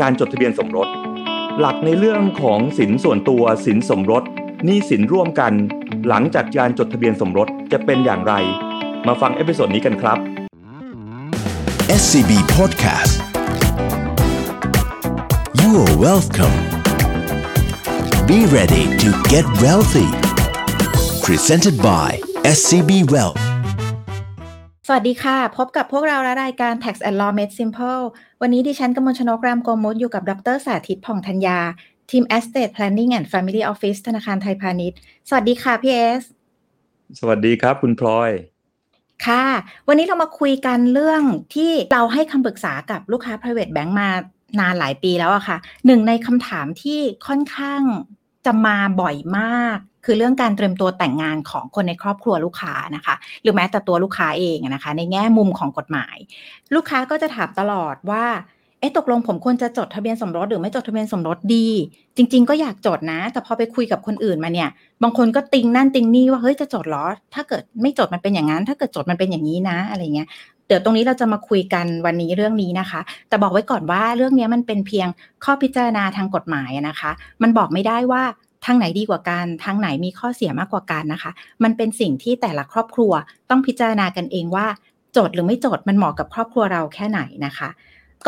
การจดทะเบียนสมรส หลักในเรื่องของสินส่วนตัวสินสมรสหนี้สินร่วมกัน หลังจากการจดทะเบียนสมรสจะเป็นอย่างไร มาฟัง episode นี้กันครับ SCB Podcast You are welcome Be ready to get wealthy Presented by SCB Wealth สวัสดีค่ะ พบกับพวกเราและรายการ Tax and Law Made Simple วันนี้ดิฉันกมลชนกรามโกมุตอยู่กับดรสาธิตผ่องธัญญา ทีม Estate Planning and Family Office ธนาคารไทยพาณิชย์ สวัสดีค่ะพี่เอส สวัสดีครับคุณพลอย ค่ะ วันนี้เรามาคุยกันเรื่องที่เราให้คำปรึกษากับลูกค้า private bank มานานหลายปีแล้วอะค่ะ หนึ่งในคำถามที่ค่อนข้างจะมาบ่อยมาก คือเรื่องการเตรียมตัวแต่งงานของคนในครอบครัวลูกค้านะคะ หรือแม้แต่ตัวลูกค้าเองนะคะ ในแง่มุมของกฎหมาย ลูกค้าก็จะถามตลอดว่าเอ๊ะตกลงผมควรจะจดทะเบียนสมรสหรือไม่จดทะเบียนสมรสดี จริง ๆ ก็อยากจดนะ แต่พอไปคุยกับคนอื่นมาเนี่ย บางคนก็ติงนั่นติงนี่ว่าเฮ้ยจะจดหรอ ถ้าเกิดไม่จดมันเป็นอย่างนั้น ถ้าเกิดจดมันเป็นอย่างนี้นะ อะไรเงี้ยเดี๋ยวตรงนี้เราจะมาคุยกันวันนี้เรื่องนี้นะคะ แต่บอกไว้ก่อนว่าเรื่องนี้มันเป็นเพียงข้อพิจารณาทางกฎหมายนะคะ มันบอกไม่ได้ว่า ทางไหนดีกว่ากันทางไหนมีข้อเสียมากกว่ากันนะคะ มันเป็นสิ่งที่แต่ละครอบครัวต้องพิจารณากันเองว่าจดหรือไม่จดมันเหมาะกับครอบครัวเราแค่ไหนนะคะ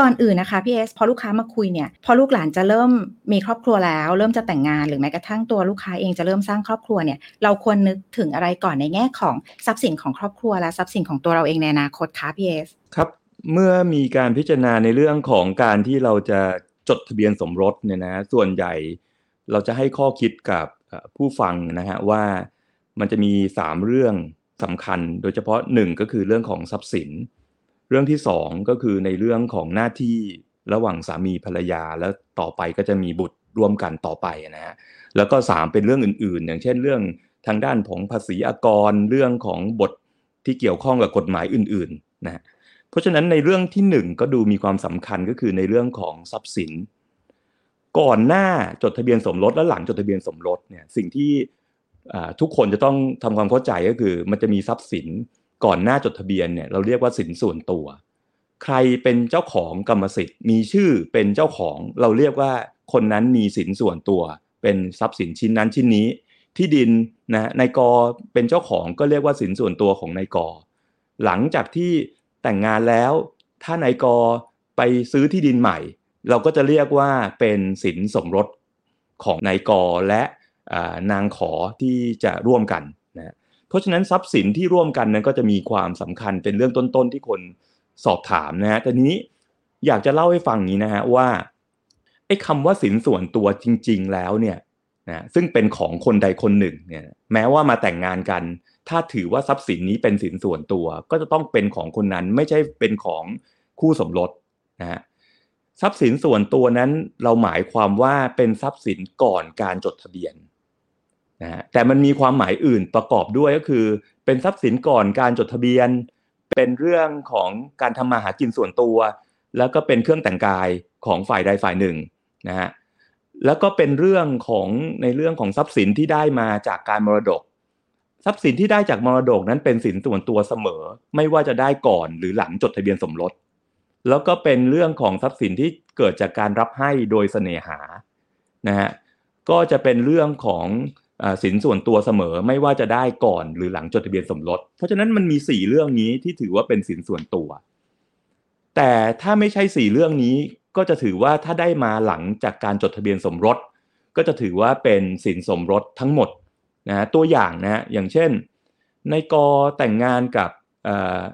ก่อนอื่นนะคะพี่เอสพอลูกค้ามาคุยเนี่ยพอลูกหลานจะเริ่มมีครอบครัวแล้ว เริ่มจะแต่งงานหรือแม้กระทั่งตัวลูกค้าเองจะเริ่มสร้างครอบครัวเนี่ยเราควรนึกถึงอะไรก่อนในแง่ของทรัพย์สินของครอบครัวและทรัพย์สินของตัวเราเองในอนาคตคะพี่เอสครับเมื่อมีการพิจารณาในเรื่องของการที่เราจะจดทะเบียนสมรสเนี่ยนะส่วนใหญ่ เราจะให้ข้อคิดกับผู้ฟังนะฮะว่ามันจะมี 3 เรื่องสำคัญ โดยเฉพาะ 1 ก็คือเรื่องของทรัพย์สิน เรื่องที่ 2 ก็คือในเรื่องของหน้าที่ระหว่างสามีภรรยาแล้วต่อไปก็จะมีบุตรร่วมกันต่อไปนะฮะแล้วก็ 3 เป็นเรื่องอื่นๆ อย่างเช่นเรื่องทางด้านของภาษีอากรเรื่องของบทที่เกี่ยวข้องกับกฎหมายอื่นๆนะเพราะฉะนั้นในเรื่องที่ 1 ก็ดูมีความสำคัญก็คือในเรื่องของทรัพย์สิน ก่อนหน้าจดทะเบียนสมรสและหลังจดทะเบียนสมรสเนี่ยสิ่งที่ทุกคนจะต้องทำความเข้าใจก็คือ มันจะมีทรัพย์สินก่อนหน้าจดทะเบียนเนี่ยเราเรียกว่าสินส่วนตัว ใครเป็นเจ้าของกรรมสิทธิ์ มีชื่อเป็นเจ้าของเราเรียกว่าคนนั้นมีสินส่วนตัว เป็นทรัพย์สินชิ้นนั้นชิ้นนี้ ที่ดินนะนายกเป็นเจ้าของก็เรียกว่าสินส่วนตัวของนายกหลังจากที่แต่งงานแล้ว ถ้านายกไปซื้อที่ดินใหม่ เราก็จะเรียกว่าเป็นสินสมรสของนายกและนางขอที่จะร่วมกันนะเพราะฉะนั้นทรัพย์สินที่ร่วมกันนั้นก็จะมีความสำคัญเป็นเรื่องต้นๆที่คนสอบถามนะฮะแต่นี้อยากจะเล่าให้ฟังนี้นะฮะว่าไอ้คำว่าสินส่วนตัวจริง ๆ แล้วเนี่ยนะซึ่งเป็นของคนใดคนหนึ่งเนี่ยแม้ว่ามาแต่งงานกัน ถ้าถือว่าทรัพย์สินนี้เป็นสินส่วนตัว ก็จะต้องเป็นของคนนั้นไม่ใช่เป็นของคู่สมรสนะฮะ ทรัพย์สินส่วนตัวนั้นเราหมายความว่าเป็นทรัพย์สินก่อนการจดทะเบียนนะฮะแต่มันมีความหมายอื่นประกอบด้วยก็คือ เป็นทรัพย์สินก่อนการจดทะเบียน เป็นเรื่องของการทำมาหากินส่วนตัว แล้วก็เป็นเครื่องแต่งกายของฝ่ายใดฝ่ายหนึ่งนะฮะแล้วก็เป็นเรื่องของในเรื่องของทรัพย์สินที่ได้มาจากการมรดก ทรัพย์สินที่ได้จากมรดกนั้นเป็นสินส่วนตัวเสมอ ไม่ว่าจะได้ก่อนหรือหลังจดทะเบียนสมรส แล้วก็เป็นเรื่องของทรัพย์สินที่เกิดจากการรับให้โดยเสน่หานะฮะก็จะเป็นเรื่องของสินส่วนตัวเสมอไม่ว่าจะได้ก่อนหรือหลังจดทะเบียนสมรส เพราะฉะนั้นมันมีสี่เรื่องนี้ที่ถือว่าเป็นสินส่วนตัว แต่ถ้าไม่ใช่สี่เรื่องนี้ก็จะถือว่าถ้าได้มาหลังจากการจดทะเบียนสมรส ก็จะถือว่าเป็นสินสมรสทั้งหมดนะตัวอย่างนะอย่างเช่น ในกอแต่งงานกับ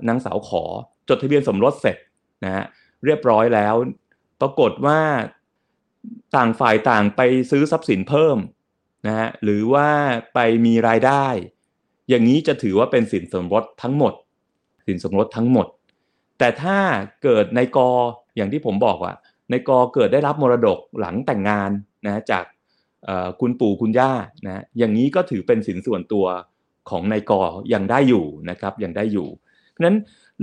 นางสาวขอจดทะเบียนสมรสเสร็จ นะฮะเรียบร้อยแล้ว ปรากฏว่าต่างฝ่ายต่างไปซื้อทรัพย์สินเพิ่มนะฮะหรือว่าไปมีรายได้ อย่างนี้จะถือว่าเป็นสินสมรสทั้งหมด สินสมรสทั้งหมด แต่ถ้าเกิดในกออย่างที่ผมบอกว่าในกอเกิดได้รับมรดกหลังแต่งงานนะจากคุณปู่คุณย่านะอย่างนี้ก็ถือเป็นสินส่วนตัวของนายกอยังได้อยู่นะครับยังได้อยู่ นั้น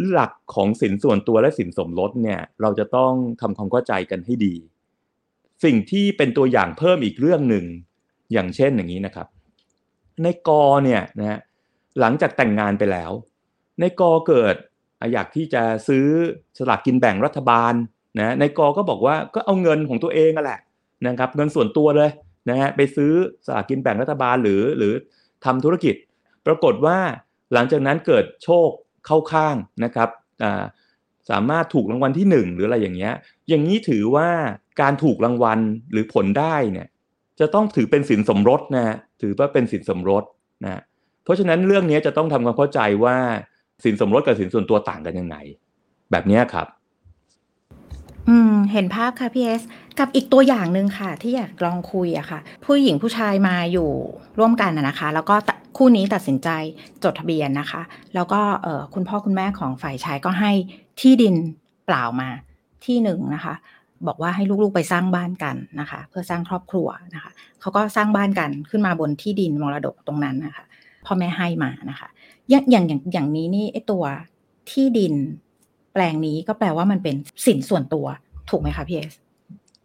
หลักของสินส่วนตัวและสินสมรสเนี่ยเราจะต้องทำความเข้าใจกันให้ดี สิ่งที่เป็นตัวอย่างเพิ่มอีกเรื่องหนึ่งอย่างเช่นอย่างนี้นะครับ ในกอเนี่ยนะหลังจากแต่งงานไปแล้ว ในกอเกิดอยากที่จะซื้อสลากกินแบ่งรัฐบาลนะในกอก็บอกว่าก็เอาเงินของตัวเองแหละนะครับเงินส่วนตัวเลยนะฮะไปซื้อสลากกินแบ่งรัฐบาลหรือหรือทำธุรกิจ ปรากฏว่าหลังจากนั้นเกิดโชค เข้าข้างนะครับสามารถถูกรางวัลที่หนึ่งหรืออะไรอย่างเงี้ย อย่างนี้ถือว่าการถูกรางวัลหรือผลได้เนี่ยจะต้องถือเป็นสินสมรสนะฮะถือว่าเป็นสินสมรสนะเพราะฉะนั้นเรื่องนี้จะต้องทำความเข้าใจว่าสินสมรสกับสินส่วนตัวต่างกันยังไง แบบนี้ครับ อืม เห็นภาพค่ะพี่เอสกับอีกตัวอย่างหนึ่งค่ะ ที่อยากลองคุยอะค่ะ ผู้หญิงผู้ชายมาอยู่ร่วมกันอะนะคะ แล้วก็ คู่นี้ตัดสินใจจดทะเบียนนะคะ แล้วก็เคุณพ่อคุณแม่ของฝ่ายชายก็ให้ที่ดินเปล่ามาที่หนึ่งนะคะ บอกว่าให้ลูกๆไปสร้างบ้านกันนะคะ เพื่อสร้างครอบครัวนะคะเขาก็สร้างบ้านกันขึ้นมาบนที่ดินมรดกตรงนั้นนะคะพ่อแม่ให้มานะคะ อย่างอย่างอย่างอย่างนี้นี่ไอตัวที่ดินแปลงนี้ก็แปลว่ามันเป็นสินส่วนตัวถูกไหมคะพี่เอส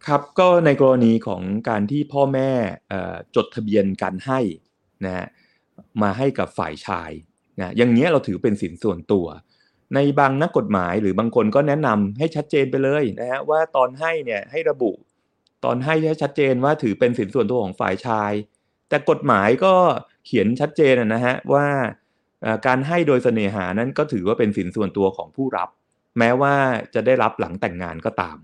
ครับก็ในกรณีของการที่พ่อแม่จดทะเบียนการให้นะฮะ มาให้กับฝ่ายชายนะอย่างเนี้ยเราถือเป็นสินส่วนตัว ในบางนักกฎหมายหรือบางคนก็แนะนำให้ชัดเจนไปเลยนะฮะว่าตอนให้เนี่ยให้ระบุ ตอนให้ให้ชัดเจนว่าถือเป็นสินส่วนตัวของฝ่ายชาย แต่กฎหมายก็เขียนชัดเจนนะฮะว่าการให้โดยเสน่หานั้นก็ถือว่าเป็นสินส่วนตัวของผู้รับ แม้ว่าจะได้รับหลังแต่งงานก็ตาม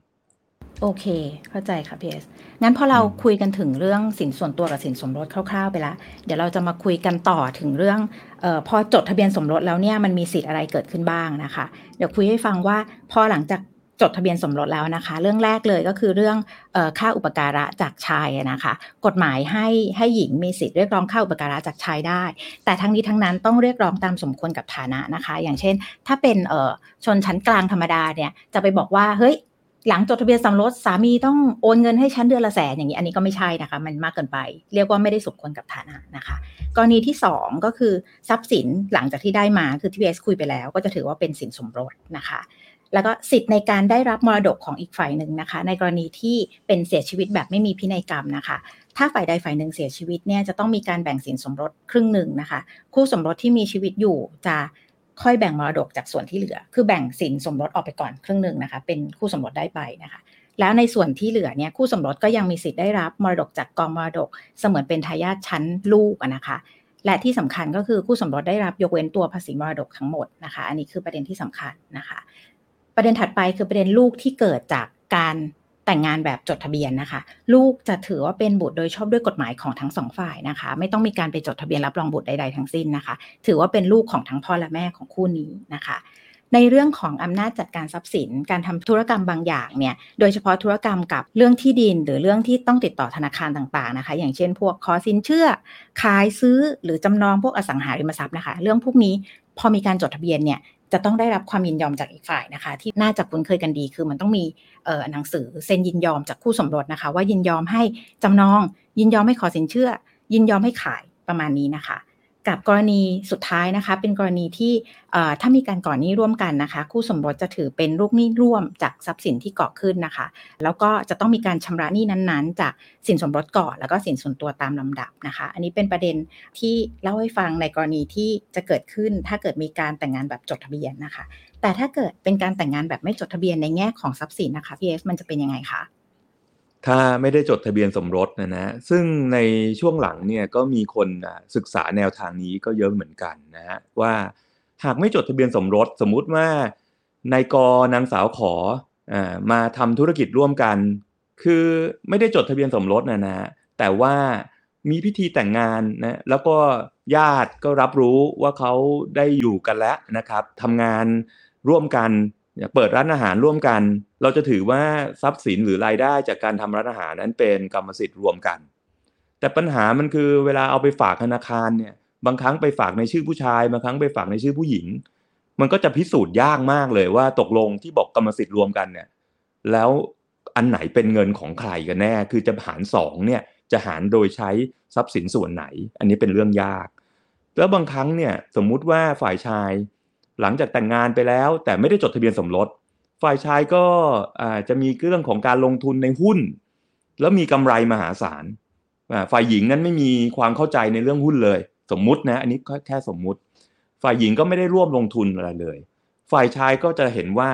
โอเค เข้าใจค่ะพี่เอสงั้นพอเราอืมคุยกันถึงเรื่องสินส่วนตัวกับสินสมรสคร่าวๆไปแล้วเดี๋ยวเราจะมาคุยกันต่อถึงเรื่องเออพอจดทะเบียนสมรสแล้วเนี่ยมันมีสิทธิ์อะไรเกิดขึ้นบ้างนะคะ เดี๋ยวคุยให้ฟังว่าพอหลังจากจดทะเบียนสมรสแล้วนะคะ เรื่องแรกเลยก็คือเรื่องเออค่าอุปการะจากชายอะนะคะ กฎหมายให้ให้หญิงมีสิทธิ์เรียกร้องค่าอุปการะจากชายได้ แต่ทั้งนี้ทั้งนั้นต้องเรียกร้องตามสมควรกับฐานะนะคะ อย่างเช่น ถ้าเป็นเอ่อชนชั้นกลางธรรมดาเนี่ยจะไปบอกว่าเฮ้ย หลังจดทะเบียนสมรสสามีต้องโอนเงินให้ฉันเดือนละแสนอย่างนี้ อันนี้ก็ไม่ใช่นะคะ มันมากเกินไป เรียกว่าไม่ได้สมควรกับฐานะนะคะ กรณีที่ 2 ก็คือทรัพย์สินหลังจากที่ได้มาคือที่เบสคุยไปแล้ว ก็จะถือว่าเป็นสินสมรสนะคะ แล้วก็สิทธิ์ในการได้รับมรดกของอีกฝ่ายหนึ่งนะคะ ในกรณีที่เป็นเสียชีวิตแบบไม่มีพินัยกรรมนะคะ ถ้าฝ่ายใดฝ่ายหนึ่งเสียชีวิตเนี่ยจะต้องมีการแบ่งสินสมรสครึ่งหนึ่งนะคะ คู่สมรสที่มีชีวิตอยู่จะ ค่อยแบ่งมรดกจากส่วนที่เหลือ คือแบ่งสินสมรสออกไปก่อนครึ่งหนึ่งนะคะ เป็นคู่สมรสได้ไปนะคะ แล้วในส่วนที่เหลือเนี่ยคู่สมรสก็ยังมีสิทธิ์ได้รับมรดกจากกองมรดก เสมือนเป็นทายาทชั้นลูกนะคะ และที่สำคัญก็คือคู่สมรสได้รับยกเว้นตัวภาษีมรดกทั้งหมดนะคะ อันนี้คือประเด็นที่สำคัญนะคะ ประเด็นถัดไปคือประเด็นลูกที่เกิดจากการ แต่งงานแบบจดทะเบียนนะคะ ลูกจะถือว่าเป็นบุตรโดยชอบด้วยกฎหมายของทั้งสองฝ่ายนะคะ ไม่ต้องมีการไปจดทะเบียนรับรองบุตรใดๆทั้งสิ้นนะคะ ถือว่าเป็นลูกของทั้งพ่อและแม่ของคู่นี้นะคะในเรื่องของอำนาจจัดการทรัพย์สิน การทำธุรกรรมบางอย่างเนี่ย โดยเฉพาะธุรกรรมกับเรื่องที่ดิน หรือเรื่องที่ต้องติดต่อธนาคารต่างๆนะคะ อย่างเช่น พวกขอสินเชื่อ ขายซื้อหรือจำนองพวกอสังหาริมทรัพย์นะคะ เรื่องพวกนี้พอมีการจดทะเบียนเนี่ย จะต้องได้รับความยินยอมจากอีกฝ่ายนะคะ ที่น่าจะคุ้นเคยกันดี คือมันต้องมีหนังสือเซ็นยินยอมจากคู่สมรสนะคะ ว่ายินยอมให้จำนอง ยินยอมให้ขอสินเชื่อ ยินยอมให้ขายประมาณนี้นะคะ กับกรณีสุดท้ายนะคะ เป็นกรณีที่ถ้ามีการก่อหนี้ร่วมกันนะคะ คู่สมรสจะถือเป็นลูกหนี้ร่วมจากทรัพย์สินที่ก่อขึ้นนะคะ แล้วก็จะต้องมีการชำระหนี้นั้นๆ จากสินสมรสก่อนแล้วก็สินส่วนตัวตามลำดับนะคะ อันนี้เป็นประเด็นที่เล่าให้ฟังในกรณีที่จะเกิดขึ้น ถ้าเกิดมีการแต่งงานแบบจดทะเบียนนะคะ แต่ถ้าเกิดเป็นการแต่งงานแบบไม่จดทะเบียนในแง่ของทรัพย์สินนะคะพีเอสมันจะเป็นยังไงคะ ถ้าไม่ได้จดทะเบียนสมรสนะนะซึ่งในช่วงหลังเนี่ยก็มีคนศึกษาแนวทางนี้ก็เยอะเหมือนกันนะฮะว่าหากไม่จดทะเบียนสมรสสมมุติว่านายกนางสาวขออามาทำธุรกิจร่วมกัน คือไม่ได้จดทะเบียนสมรสนะนะฮะแต่ว่ามีพิธีแต่งงานนะแล้วก็ญาติก็รับรู้ว่าเขาได้อยู่กันแล้วนะครับทำงานร่วมกัน เปิดร้านอาหารร่วมกัน เราจะถือว่าทรัพย์สินหรือรายได้จากการทำร้านอาหารนั้นเป็นกรรมสิทธิ์รวมกัน แต่ปัญหามันคือเวลาเอาไปฝากธนาคารเนี่ยบางครั้งไปฝากในชื่อผู้ชายบางครั้งไปฝากในชื่อผู้หญิง มันก็จะพิสูจน์ยากมากเลยว่าตกลงที่บอกกรรมสิทธิ์รวมกันเนี่ยแล้วอันไหนเป็นเงินของใครกันแน่ คือจะหารสองเนี่ยจะหารโดยใช้ทรัพย์สินส่วนไหน อันนี้เป็นเรื่องยาก แล้วบางครั้งเนี่ยสมมุติว่าฝ่ายชาย หลังจากแต่งงานไปแล้ว แต่ไม่ได้จดทะเบียนสมรส ฝ่ายชายก็จะมีเรื่องของการลงทุนในหุ้น แล้วมีกำไรมหาศาลฝ่ายหญิงนั้นไม่มีความเข้าใจในเรื่องหุ้นเลย สมมุตินะอันนี้แค่สมมุติ ฝ่ายหญิงก็ไม่ได้ร่วมลงทุนอะไรเลย ฝ่ายชายก็จะเห็นว่า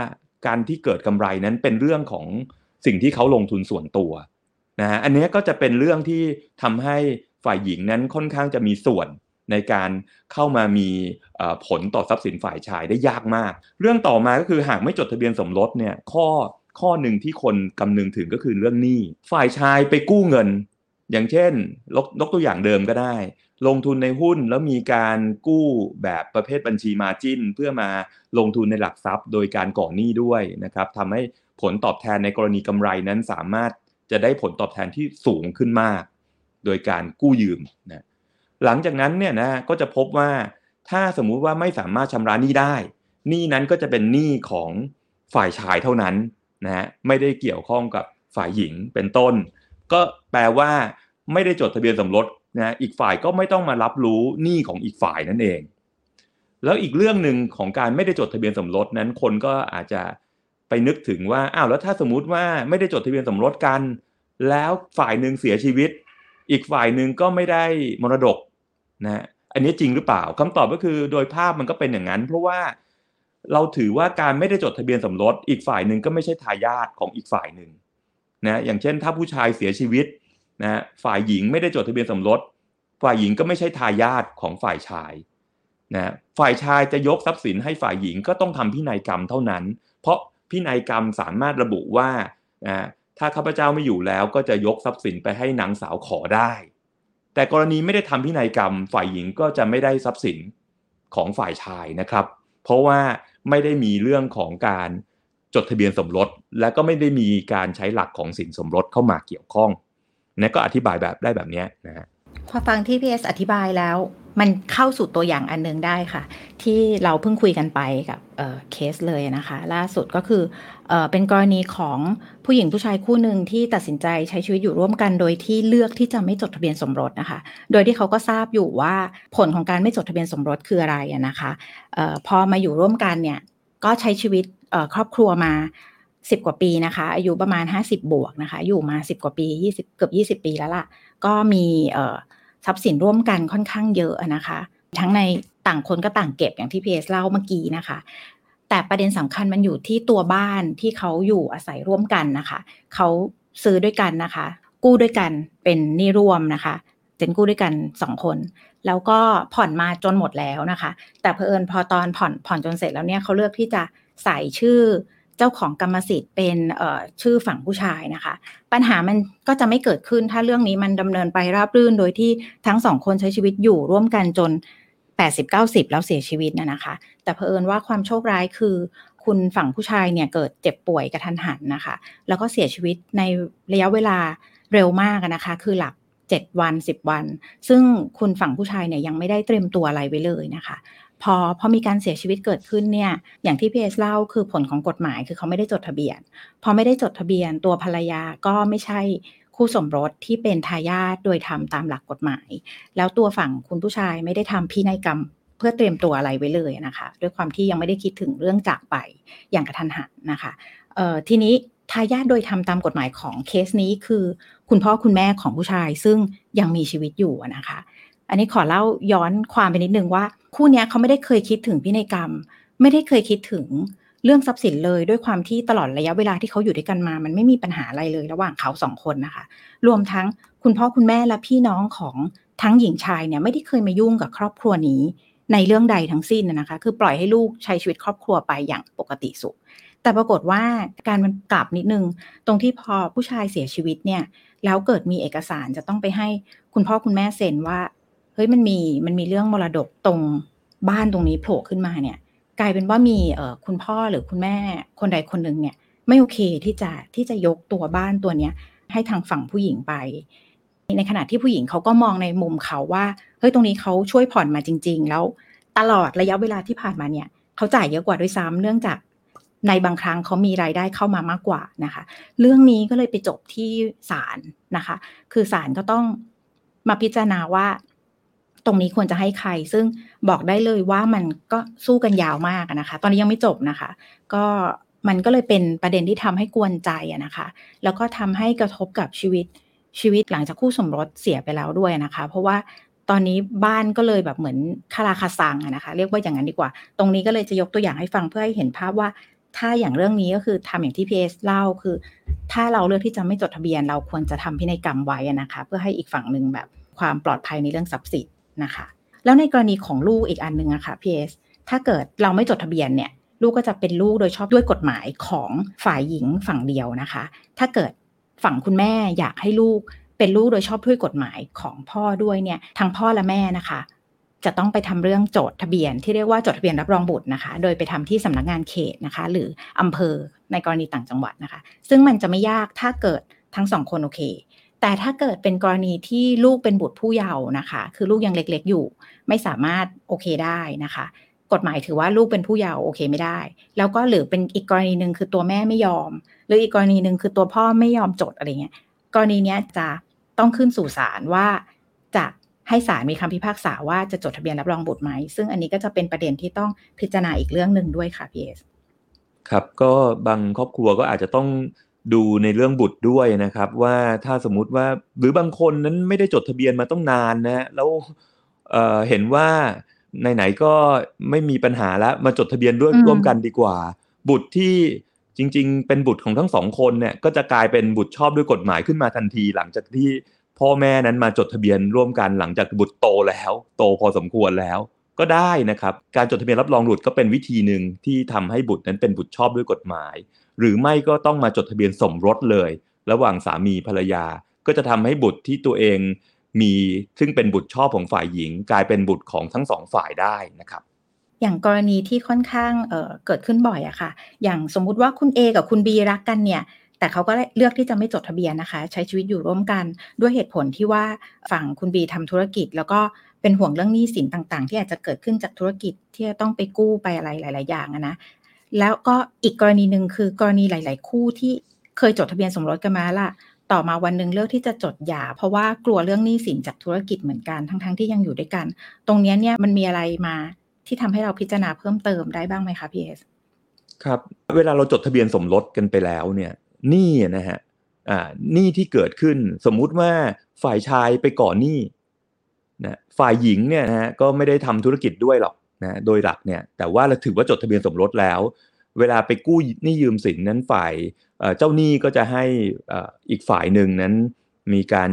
การที่เกิดกำไรนั้นเป็นเรื่องของสิ่งที่เขาลงทุนส่วนตัวนะฮะอันนี้ก็จะเป็นเรื่องที่ทำให้ฝ่ายหญิงนั้นค่อนข้างจะมีส่วน ในการเข้ามามีผลต่อทรัพย์สินฝ่ายชายได้ยากมาก เรื่องต่อมาก็คือหากไม่จดทะเบียนสมรสเนี่ยข้อข้อหนึ่งที่คนกำนึงถึงก็คือเรื่องหนี้ฝ่ายชายไปกู้เงิน อย่างเช่นลกตัวอย่างเดิมก็ได้ ลงทุนในหุ้นแล้วมีการกู้แบบประเภทบัญชีมาจิ้น เพื่อมาลงทุนในหลักทรัพย์ โดยการก่อหนี้ด้วยนะครับทำให้ผลตอบแทนในกรณีกำไรนั้นสามารถจะได้ผลตอบแทนที่สูงขึ้นมาก โดยการกู้ยืมนะ หลังจากนั้นเนี่ยนะก็จะพบว่าถ้าสมมุติว่าไม่สามารถชำระหนี้ได้หนี้นั้นก็จะเป็นหนี้ของฝ่ายชายเท่านั้นนะฮะไม่ได้เกี่ยวข้องกับฝ่ายหญิงเป็นต้น ก็แปลว่าไม่ได้จดทะเบียนสมรสนะอีกฝ่ายก็ไม่ต้องมารับรู้หนี้ของอีกฝ่ายนั่นเอง แล้วอีกเรื่องหนึ่งของการไม่ได้จดทะเบียนสมรสนั้นคนก็อาจจะไปนึกถึงว่าอ้าวแล้วถ้าสมมุติว่าไม่ได้จดทะเบียนสมรสกัน แล้วฝ่ายหนึ่งเสียชีวิต อีกฝ่ายหนึ่งก็ไม่ได้มรดก นะอันนี้จริงหรือเปล่าคำตอบก็คือโดยภาพมันก็เป็นอย่างนั้น เพราะว่าเราถือว่าการไม่ได้จดทะเบียนสมรสอีกฝ่ายหนึ่งก็ไม่ใช่ทายาทของอีกฝ่ายหนึ่งนะอย่างเช่น ถ้าผู้ชายเสียชีวิตนะฝ่ายหญิงไม่ได้จดทะเบียนสมรสฝ่ายหญิงก็ไม่ใช่ทายาทของฝ่ายชายนะฝ่ายชายจะยกทรัพย์สินให้ฝ่ายหญิงก็ต้องทำพินัยกรรมเท่านั้น เพราะพินัยกรรมสามารถระบุว่านะถ้าข้าพเจ้าไม่อยู่แล้วก็จะยกทรัพย์สินไปให้นางสาวขอได้ แต่กรณีไม่ได้ทำพินัยกรรม ฝ่ายหญิงก็จะไม่ได้ทรัพย์สินของฝ่ายชายนะครับ เพราะว่าไม่ได้มีเรื่องของการจดทะเบียนสมรส และก็ไม่ได้มีการใช้หลักของสินสมรสเข้ามาเกี่ยวข้องนะก็อธิบายแบบได้แบบนี้นะฮะพอฟังที่พีเอสอธิบายแล้ว มันเข้าสู่ตัวอย่างอันนึงได้ค่ะ ที่เราเพิ่งคุยกันไปกับเเคสเลยนะคะ ล่าสุดก็คือเอเป็นกรณีของผู้หญิงผู้ชายคู่หนึ่งที่ตัดสินใจใช้ชีวิตอยู่ร่วมกัน โดยที่เลือกที่จะไม่จดทะเบียนสมรสนะคะ โดยที่เขาก็ทราบอยู่ว่าผลของการไม่จดทะเบียนสมรสคืออะไรนะคะออพอมาอยู่ร่วมกันเนี่ยก็ใช้ชีวิตครอบครัวมา10กว่าปีนะคะ อายุประมาณ50บวกนะคะ อยู่มา10กว่าปี20เกือบ20ปีแล้วล่ะ ก็มี ทรัพย์สินร่วมกันค่อนข้างเยอะนะคะ ทั้งในต่างคนก็ต่างเก็บอย่างที่พีเอสเล่าเมื่อกี้นะคะ แต่ประเด็นสำคัญมันอยู่ที่ตัวบ้านที่เขาอยู่อาศัยร่วมกันนะคะเขาซื้อด้วยกันนะคะ กู้ด้วยกันเป็นนี่ร่วมนะคะเซ็นกู้ด้วยกันสองคน แล้วก็ผ่อนมาจนหมดแล้วนะคะ แต่เพอเอิญพอตอนผ่อนผ่อนจนเสร็จแล้วเนี่ยเขาเลือกที่จะใส่ชื่อ เจ้าของกรรมสิทธิ์เป็นชื่อฝั่งผู้ชายนะคะ ปัญหามันก็จะไม่เกิดขึ้นถ้าเรื่องนี้มันดำเนินไปราบรื่นโดยที่ทั้งสองคนใช้ชีวิตอยู่ร่วมกันจน 80-90 แล้วเสียชีวิตนะนะคะ แต่เผอิญว่าความโชคร้ายคือคุณฝั่งผู้ชายเนี่ยเกิดเจ็บป่วยกระทันหันนะคะ แล้วก็เสียชีวิตในระยะเวลาเร็วมากนะคะ คือหลัก 7 วัน 10 วัน ซึ่งคุณฝั่งผู้ชายเนี่ยยังไม่ได้เตรียมตัวอะไรไว้เลยนะคะ พอพอมีการเสียชีวิตเกิดขึ้นเนี่ยอย่างที่พีเอสเล่าคือผลของกฎหมายคือเขาไม่ได้จดทะเบียน พอไม่ได้จดทะเบียนตัวภรรยาก็ไม่ใช่คู่สมรสที่เป็นทายาทโดยทำตามหลักกฎหมาย แล้วตัวฝั่งคุณผู้ชายไม่ได้ทำพินัยกรรมเพื่อเตรียมตัวอะไรไว้เลยนะคะ ด้วยความที่ยังไม่ได้คิดถึงเรื่องจากไปอย่างกระทันหันนะคะทีนี้ ทายาทโดยทำตามกฎหมายของเคสนี้คือ คุณพ่อคุณแม่ของผู้ชายซึ่งยังมีชีวิตอยู่นะคะ อันนี้ขอเล่าย้อนความไปนิดนึงว่า คู่นี้เขาไม่ได้เคยคิดถึงพินัยกรรม ไม่ได้เคยคิดถึงเรื่องทรัพย์สินเลยด้วยความที่ตลอดระยะเวลาที่เขาอยู่ด้วยกันมา มันไม่มีปัญหาอะไรเลยระหว่างเขาสองคนนะคะ รวมทั้งคุณพ่อคุณแม่และพี่น้องของทั้งหญิงชายเนี่ยไม่ได้เคยมายุ่งกับครอบครัวนี้ในเรื่องใดทั้งสิ้นนะคะ คือปล่อยให้ลูกใช้ชีวิตครอบครัวไปอย่างปกติสุข แต่ปรากฏว่าการมันกลับนิดนึง ตรงที่พอผู้ชายเสียชีวิตเนี่ย แล้วเกิดมีเอกสารจะต้องไปให้คุณพ่อคุณแม่เซ็นว่า เฮ้ยมันมีมันมีเรื่องมรดกตรงบ้านตรงนี้โผล่ขึ้นมาเนี่ย กลายเป็นว่ามีเอ่อคุณพ่อหรือคุณแม่คนใดคนหนึ่งเนี่ย ไม่โอเคที่จะที่จะยกตัวบ้านตัวเนี้ยให้ทางฝั่งผู้หญิงไป ในขณะที่ผู้หญิงเขาก็มองในมุมเขาว่าเฮ้ยตรงนี้เขาช่วยผ่อนมาจริง ๆ แล้วตลอดระยะเวลาที่ผ่านมาเนี่ยเขาจ่ายเยอะกว่าด้วยซ้ำเนื่องจาก ในบางครั้งเขามีรายได้เข้ามามากกว่านะคะ เรื่องนี้ก็เลยไปจบที่ศาลนะคะ คือศาลก็ต้องมาพิจารณาว่าตรงนี้ควรจะให้ใคร ซึ่งบอกได้เลยว่ามันก็สู้กันยาวมากนะคะ ตอนนี้ยังไม่จบนะคะ ก็มันก็เลยเป็นประเด็นที่ทำให้กวนใจนะคะ แล้วก็ทำให้กระทบกับชีวิตชีวิตหลังจากคู่สมรสเสียไปแล้วด้วยนะคะ เพราะว่าตอนนี้บ้านก็เลยแบบเหมือนคาราคาซังนะคะ เรียกว่าอย่างนั้นดีกว่า ตรงนี้ก็เลยจะยกตัวอย่างให้ฟังเพื่อให้เห็นภาพว่า ถ้าอย่างเรื่องนี้ก็คือทำอย่างที่พีเอสเล่าคือ ถ้าเราเลือกที่จะไม่จดทะเบียน เราควรจะทำพินัยกรรมไว้นะคะ เพื่อให้อีกฝั่งหนึ่งแบบความปลอดภัยในเรื่องทรัพย์สินนะคะ แล้วในกรณีของลูกอีกอันหนึ่งอะคะ่ะพีเอสถ้าเกิดเราไม่จดทะเบียนเนี่ย ลูกก็จะเป็นลูกโดยชอบด้วยกฎหมายของฝ่ายหญิงฝั่งเดียวนะคะ ถ้าเกิดฝั่งคุณแม่อยากให้ลูกเป็นลูกโดยชอบด้วยกฎหมายของพ่อด้วยเนี่ยทั้งพ่อและแม่นะคะ จะต้องไปทำเรื่องจทย์ทะเบียน ที่เรียกว่าจดทะเบียนรับรองบุตรนะคะ โดยไปทำที่สำนักงานเขตนะคะ หรืออำเภอในกรณีต่างจังหวัดนะคะ ซึ่งมันจะไม่ยากถ้าเกิดทั้งสองคนโอเค แต่ถ้าเกิดเป็นกรณีที่ลูกเป็นบุตรผู้เยาว์นะคะ คือลูกยังเล็กๆอยู่ ไม่สามารถโอเคได้นะคะ กฎหมายถือว่าลูกเป็นผู้เยาว์โอเคไม่ได้ แล้วก็หรือเป็นอีกกรณีหนึ่งคือตัวแม่ไม่ยอม หรืออีกกรณีหนึ่งคือตัวพ่อไม่ยอมจดอะไรเงี้ยกรณีนี้จะต้องขึ้นสู่ศาลว่าจะ ให้ศาลมีคำพิพากษาว่าจะจดทะเบียนรับรองบุตรไหม ซึ่งอันนี้ก็จะเป็นประเด็นที่ต้องพิจารณาอีกเรื่องหนึ่งด้วยค่ะพีเอสครับก็บางครอบครัวก็อาจจะต้องดูในเรื่องบุตรด้วยนะครับ ว่าถ้าสมมุติว่าหรือบางคนนั้นไม่ได้จดทะเบียนมาต้องนานนะแล้วเเห็นว่าไหนๆก็ไม่มีปัญหาแล้วมาจดทะเบียนร่วมร่วมกันดีกว่า บุตรที่จริง ๆ เป็นบุตรของทั้งสองคนเนี่ยก็จะกลายเป็นบุตรชอบด้วยกฎหมายขึ้นมาทันที หลังจากที่ พ่อแม่นั้นมาจดทะเบียนร่วมกันหลังจากบุตรโตแล้ว โตพอสมควรแล้ว ก็ได้นะครับการจดทะเบียนรับรองบุตรก็เป็นวิธีหนึ่งที่ทำให้บุตรนั้นเป็นบุตรชอบด้วยกฎหมาย หรือไม่ก็ต้องมาจดทะเบียนสมรสเลย ระหว่างสามีภรรยา ก็จะทำให้บุตรที่ตัวเองมีซึ่งเป็นบุตรชอบของฝ่ายหญิง กลายเป็นบุตรของทั้งสองฝ่ายได้นะครับอย่างกรณีที่ค่อนข้างเเกิดขึ้นบ่อยอะค่ะ อย่างสมมุติว่าคุณ A กับคุณ B รักกันเนี่ย แต่เขาก็เลือกที่จะไม่จดทะเบียนนะคะ ใช้ชีวิตอยู่ร่วมกันด้วยเหตุผลที่ว่าฝั่งคุณบีทำธุรกิจ แล้วก็เป็นห่วงเรื่องหนี้สินต่างๆ ที่อาจจะเกิดขึ้นจากธุรกิจที่จะต้องไปกู้ไปอะไรหลาย ๆ อย่างนะแล้วก็อีกกรณีหนึ่งคือกรณีหลาย ๆ คู่ที่เคยจดทะเบียนสมรสกันมาล่ะ ต่อมาวันหนึ่งเลือกที่จะจดหย่า เพราะว่ากลัวเรื่องหนี้สินจากธุรกิจเหมือนกันทั้งๆทที่ยังอยู่ด้วยกัน ตรงนี้เนี่ยมันมีอะไรมาที่ทำให้เราพิจารณาเพิ่มเติมได้บ้างไหมคะพี่เอสครับ เวลาเราจดทะเบียนสมรสกันไปแล้วเนี่ย หนี้นะฮะอ่าหนี้ที่เกิดขึ้นสมมุติว่าฝ่ายชายไปก่อหนี้นะฝ่ายหญิงเนี่ยนะฮะก็ไม่ได้ทำธุรกิจด้วยหรอกนะโดยหลักเนี่ยแต่ว่าเราถือว่าจดทะเบียนสมรสแล้ว เวลาไปกู้หนี้ยืมสินนั้นฝ่ายเจ้าหนี้ก็จะให้อีกฝ่ายหนึ่งนั้นมีการ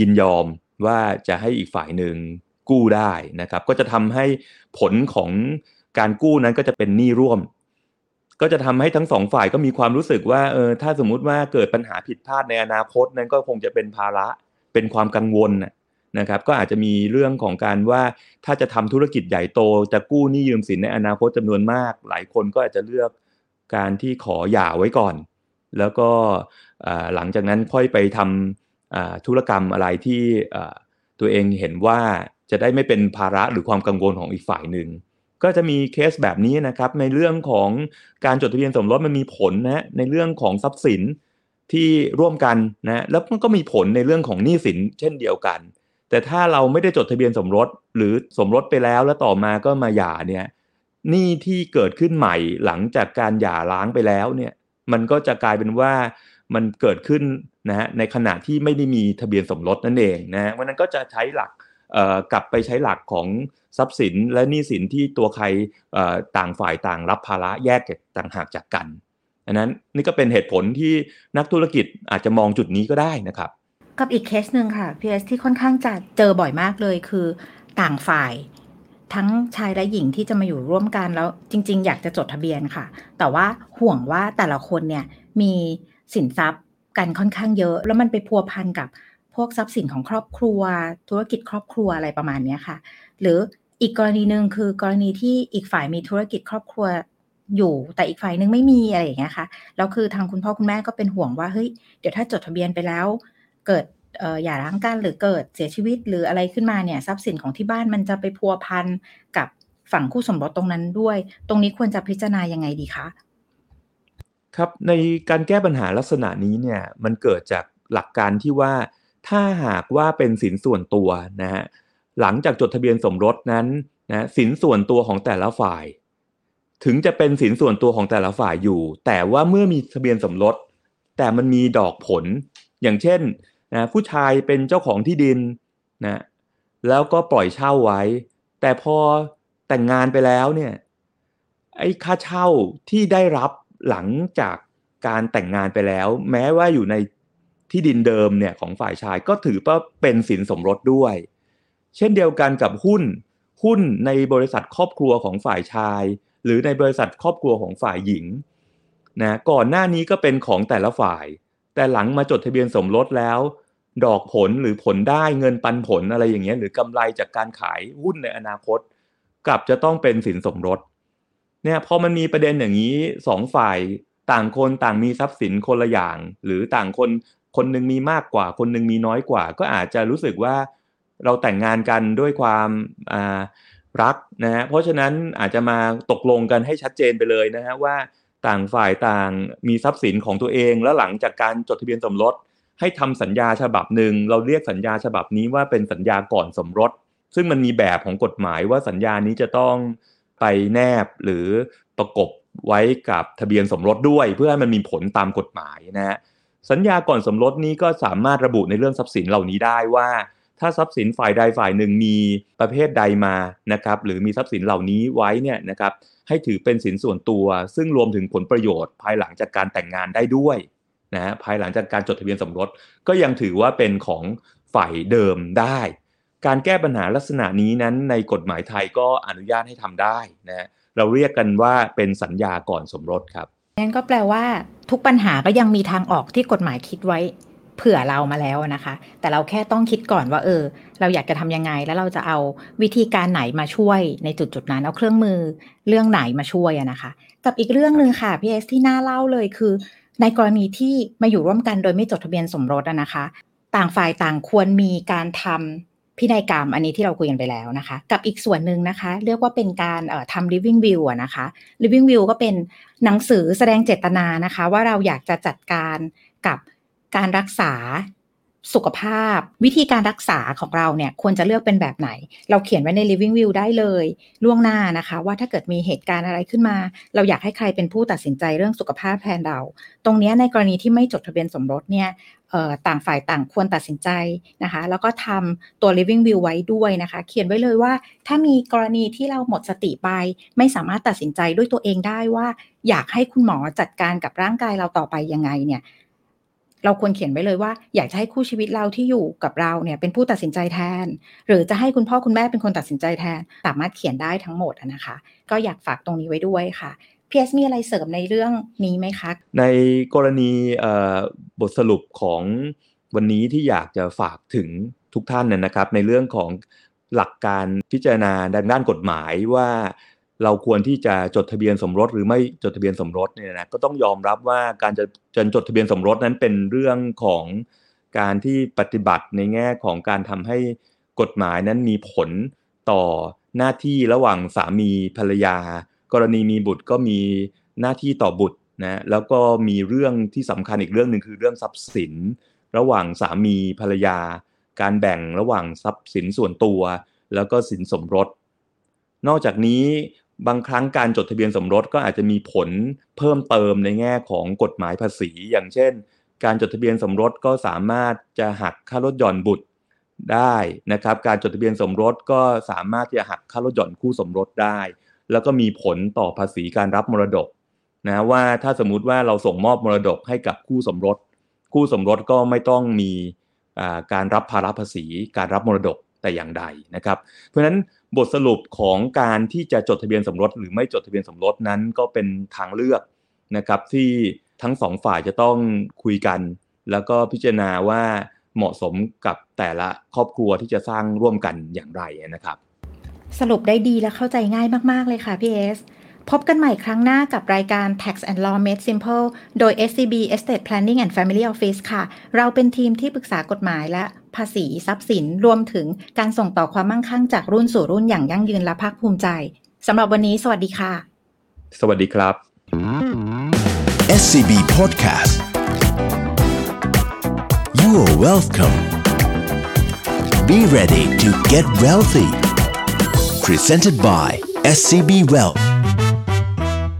ยินยอมว่าจะให้อีกฝ่ายหนึ่งกู้ได้นะครับ ก็จะทำให้ผลของการกู้นั้นก็จะเป็นหนี้ร่วม ก็จะทำให้ทั้งสองฝ่ายก็มีความรู้สึกว่าเออถ้าสมมุติว่าเกิดปัญหาผิดพลาดในอนาคตนั้นก็คงจะเป็นภาระเป็นความกังวลนะครับ ก็อาจจะมีเรื่องของการว่าถ้าจะทำธุรกิจใหญ่โต จะกู้หนี้ยืมสินในอนาคตจำนวนมาก หลายคนก็อาจจะเลือกการที่ขอหย่าไว้ก่อน แล้วก็หลังจากนั้นค่อยไปทำธุรกรรมอะไรที่ตัวเองเห็นว่าจะได้ไม่เป็นภาระหรือความกังวลของอีกฝ่ายหนึ่ง ก็จะมีเคสแบบนี้นะครับ ในเรื่องของการจดทะเบียนสมรสมันมีผลนะในเรื่องของทรัพย์สินที่ร่วมกันนะแล้วมันก็มีผลในเรื่องของหนี้สินเช่นเดียวกัน แต่ถ้าเราไม่ได้จดทะเบียนสมรส หรือสมรสไปแล้วแล้วต่อมาก็มาหย่าเนี่ยหนี้ที่เกิดขึ้นใหม่หลังจากการหย่าร้างไปแล้วเนี่ยมันก็จะกลายเป็นว่ามันเกิดขึ้นนะฮะในขณะที่ไม่ได้มีทะเบียนสมรสนั่นเองนะวันนั้นก็จะใช้หลัก กลับไปใช้หลักของทรัพย์สินและหนี้สินที่ตัวใครต่างฝ่ายต่างรับภาระแยกต่างหากจากกันอันนั้นนี่ก็เป็นเหตุผลที่นักธุรกิจอาจจะมองจุดนี้ก็ได้นะครับ กับอีกเคสหนึ่งค่ะพีเอสที่ค่อนข้างจะเจอบ่อยมากเลยคือต่างฝ่ายทั้งชายและหญิงที่จะมาอยู่ร่วมกันแล้วจริง ๆ อยากจะจดทะเบียนค่ะ แต่ว่าห่วงว่าแต่ละคนเนี่ยมีสินทรัพย์กันค่อนข้างเยอะ แล้วมันไปพัวพันกับ พวกทรัพย์สินของครอบครัว ธุรกิจครอบครัวอะไรประมาณนี้ค่ะ หรืออีกกรณีหนึ่งคือกรณีที่อีกฝ่ายมีธุรกิจครอบครัวอยู่แต่อีกฝ่ายนึงไม่มีอะไรอย่างเงี้ยค่ะแล้วคือทางคุณพ่อคุณแม่ก็เป็นห่วงว่าเฮ้ยเดี๋ยวถ้าจดทะเบียนไปแล้ว เกิดอย่าร้างกันหรือเกิดเสียชีวิตหรืออะไรขึ้นมาเนี่ยทรัพย์สินของที่บ้านมันจะไปพัวพันกับฝั่งคู่สมรสตรงนั้นด้วย ตรงนี้ควรจะพิจารณายังไงดีคะครับในการแก้ปัญหาลักษณะนี้เนี่ยมันเกิดจากหลักการที่ว่า ถ้าหากว่าเป็นสินส่วนตัวนะฮะหลังจากจดทะเบียนสมรสนั้นนะสินส่วนตัวของแต่ละฝ่าย ถึงจะเป็นสินส่วนตัวของแต่ละฝ่ายอยู่ แต่ว่าเมื่อมีทะเบียนสมรส แต่มันมีดอกผล อย่างเช่นนะผู้ชายเป็นเจ้าของที่ดินนะแล้วก็ปล่อยเช่าไว้ แต่พอแต่งงานไปแล้วเนี่ยไอ้ค่าเช่าที่ได้รับหลังจากการแต่งงานไปแล้ว แม้ว่าอยู่ใน ที่ดินเดิมเนี่ยของฝ่ายชายก็ถือว่าเป็นสินสมรสด้วย เช่นเดียวกันกับหุ้น หุ้นในบริษัทครอบครัวของฝ่ายชาย หรือในบริษัทครอบครัวของฝ่ายหญิงนะก่อนหน้านี้ก็เป็นของแต่ละฝ่าย แต่หลังมาจดทะเบียนสมรสแล้ว ดอกผลหรือผลได้เงินปันผลอะไรอย่างเงี้ยหรือกำไรจากการขายหุ้นในอนาคต กลับจะต้องเป็นสินสมรสเนี่ยพอมันมีประเด็นอย่างนี้สองฝ่ายต่างคนต่างมีทรัพย์สินคนละอย่าง หรือต่างคน คนหนึงมีมากกว่า คนหนึงมีน้อยกว่า ก็อาจจะรู้สึกว่าเราแต่งงานกันด้วยความรักนะฮะเพราะฉะนั้นอาจจะมาตกลงกันให้ชัดเจนไปเลยนะฮะว่าต่างฝ่ายต่างมีทรัพย์สินของตัวเอง แล้วหลังจากการจดทะเบียนสมรสให้ทำสัญญาฉบับหนึ่งเราเรียกสัญญาฉบับนี้ว่าเป็นสัญญาก่อนสมรส ซึ่งมันมีแบบของกฎหมายว่าสัญญานี้จะต้องไปแนบหรือประกบไว้กับทะเบียนสมรสด้วย เพื่อให้มันมีผลตามกฎหมายนะฮะ สัญญาก่อนสมรสนี้ก็สามารถระบุในเรื่องทรัพย์สินเหล่านี้ได้ว่า ถ้าทรัพย์สินฝ่ายใดฝ่ายหนึ่งมีประเภทใดมานะครับหรือมีทรัพย์สินเหล่านี้ไว้เนี่ยนะครับให้ถือเป็นสินส่วนตัว ซึ่งรวมถึงผลประโยชน์ภายหลังจากการแต่งงานได้ด้วยนะฮะภายหลังจากการจดทะเบียนสมรสก็ยังถือว่าเป็นของฝ่ายเดิมได้ การแก้ปัญหาลักษณะนี้นั้นในกฎหมายไทยก็อนุญาตให้ทำได้นะเราเรียกกันว่าเป็นสัญญาก่อนสมรสครับ นั่นก็แปลว่าทุกปัญหาก็ยังมีทางออกที่กฎหมายคิดไว้เผื่อเรามาแล้วนะคะ แต่เราแค่ต้องคิดก่อนว่า เออ เราอยากจะทำยังไง แล้วเราจะเอาวิธีการไหนมาช่วยในจุดจุดนั้น เอาเครื่องมือเรื่องไหนมาช่วยนะคะ กับอีกเรื่องหนึ่งค่ะพี่เอสที่น่าเล่าเลยคือ ในกรณีที่มาอยู่ร่วมกันโดยไม่จดทะเบียนสมรสนะคะ ต่างฝ่ายต่างควรมีการทำ พินัยกรรมอันนี้ที่เราคุยกันไปแล้วนะคะ กับอีกส่วนหนึ่งนะคะ เรียกว่าเป็นการทำ living will นะคะ living will ก็เป็นหนังสือแสดงเจตนานะคะ ว่าเราอยากจะจัดการกับการรักษาสุขภาพ วิธีการรักษาของเราเนี่ยควรจะเลือกเป็นแบบไหน เราเขียนไว้ใน living will ได้เลย ล่วงหน้านะคะ ว่าถ้าเกิดมีเหตุการณ์อะไรขึ้นมา เราอยากให้ใครเป็นผู้ตัดสินใจเรื่องสุขภาพแทนเรา ตรงนี้ในกรณีที่ไม่จดทะเบียนสมรสเนี่ย ต่างฝ่ายต่างควรตัดสินใจนะคะ แล้วก็ทำตัว living will ไว้ด้วยนะคะ เขียนไว้เลยว่า ถ้ามีกรณีที่เราหมดสติไป ไม่สามารถตัดสินใจด้วยตัวเองได้ว่า อยากให้คุณหมอจัดการกับร่างกายเราต่อไปยังไงเนี่ยเราควรเขียนไว้เลยว่าอยากจะให้คู่ชีวิตเราที่อยู่กับเราเนี่ยเป็นผู้ตัดสินใจแทน หรือจะให้คุณพ่อคุณแม่เป็นคนตัดสินใจแทน สามารถเขียนได้ทั้งหมดนะคะ ก็อยากฝากตรงนี้ไว้ด้วยค่ะ พีเอสมีอะไรเสริมในเรื่องนี้ไหมคะ ในกรณีบทสรุปของวันนี้ที่อยากจะฝากถึงทุกท่านนะครับ ในเรื่องของหลักการพิจารณาด้านกฎหมายว่าเราควรที่จะจดทะเบียนสมรสหรือไม่จดทะเบียนสมรสเนี่ยนะก็ต้องยอมรับว่าการจะจะจดทะเบียนสมรสนั้นเป็นเรื่องของการที่ปฏิบัติในแง่ของการทำให้กฎหมายนั้นมีผลต่อหน้าที่ระหว่างสามีภรรยา กรณีมีบุตรก็มีหน้าที่ต่อบุตรนะแล้วก็มีเรื่องที่สำคัญอีกเรื่องหนึ่งคือเรื่องทรัพย์สิน ระหว่างสามีภรรยา การแบ่งระหว่างทรัพย์สินส่วนตัว แล้วก็สินสมรส นอกจากนี้บางครั้งการจดทะเบียนสมรสก็อาจจะมีผลเพิ่มเติมในแง่ของกฎหมายภาษี อย่างเช่น การจดทะเบียนสมรสก็สามารถจะหักค่าลดหย่อนบุตรได้นะครับ การจดทะเบียนสมรสก็สามารถที่จะหักค่าลดหย่อนคู่สมรสได้ แล้วก็มีผลต่อภาษีการรับมรดกนะว่าถ้าสมมุติว่าเราส่งมอบมรดกให้กับคู่สมรส คู่สมรสก็ไม่ต้องมีการรับภาระภาษี การรับมรดกแต่อย่างใดนะครับ เพราะฉะนั้นบทสรุปของการที่จะจดทะเบียนสมรส หรือไม่จดทะเบียนสมรสนั้นก็เป็นทางเลือกนะครับที่ทั้งสองฝ่ายจะต้องคุยกัน แล้วก็พิจารณาว่าเหมาะสมกับแต่ละครอบครัวที่จะสร้างร่วมกันอย่างไรนะครับ สรุปได้ดีและเข้าใจง่ายมาก ๆ เลยค่ะพี่เอส พบกันใหม่ครั้งหน้ากับรายการ Tax and Law Made Simple โดย SCB Estate Planning and Family Office ค่ะ เราเป็นทีมที่ปรึกษากฎหมายและภาษีทรัพย์สินรวมถึงการส่งต่อความมั่งคั่งจากรุ่นสู่รุ่นอย่างยั่งยืนและภาคภูมิใจสำหรับวันนี้ สวัสดีค่ะ สวัสดีครับ SCB Podcast You are welcome Be ready to get wealthy Presented by SCB Wealth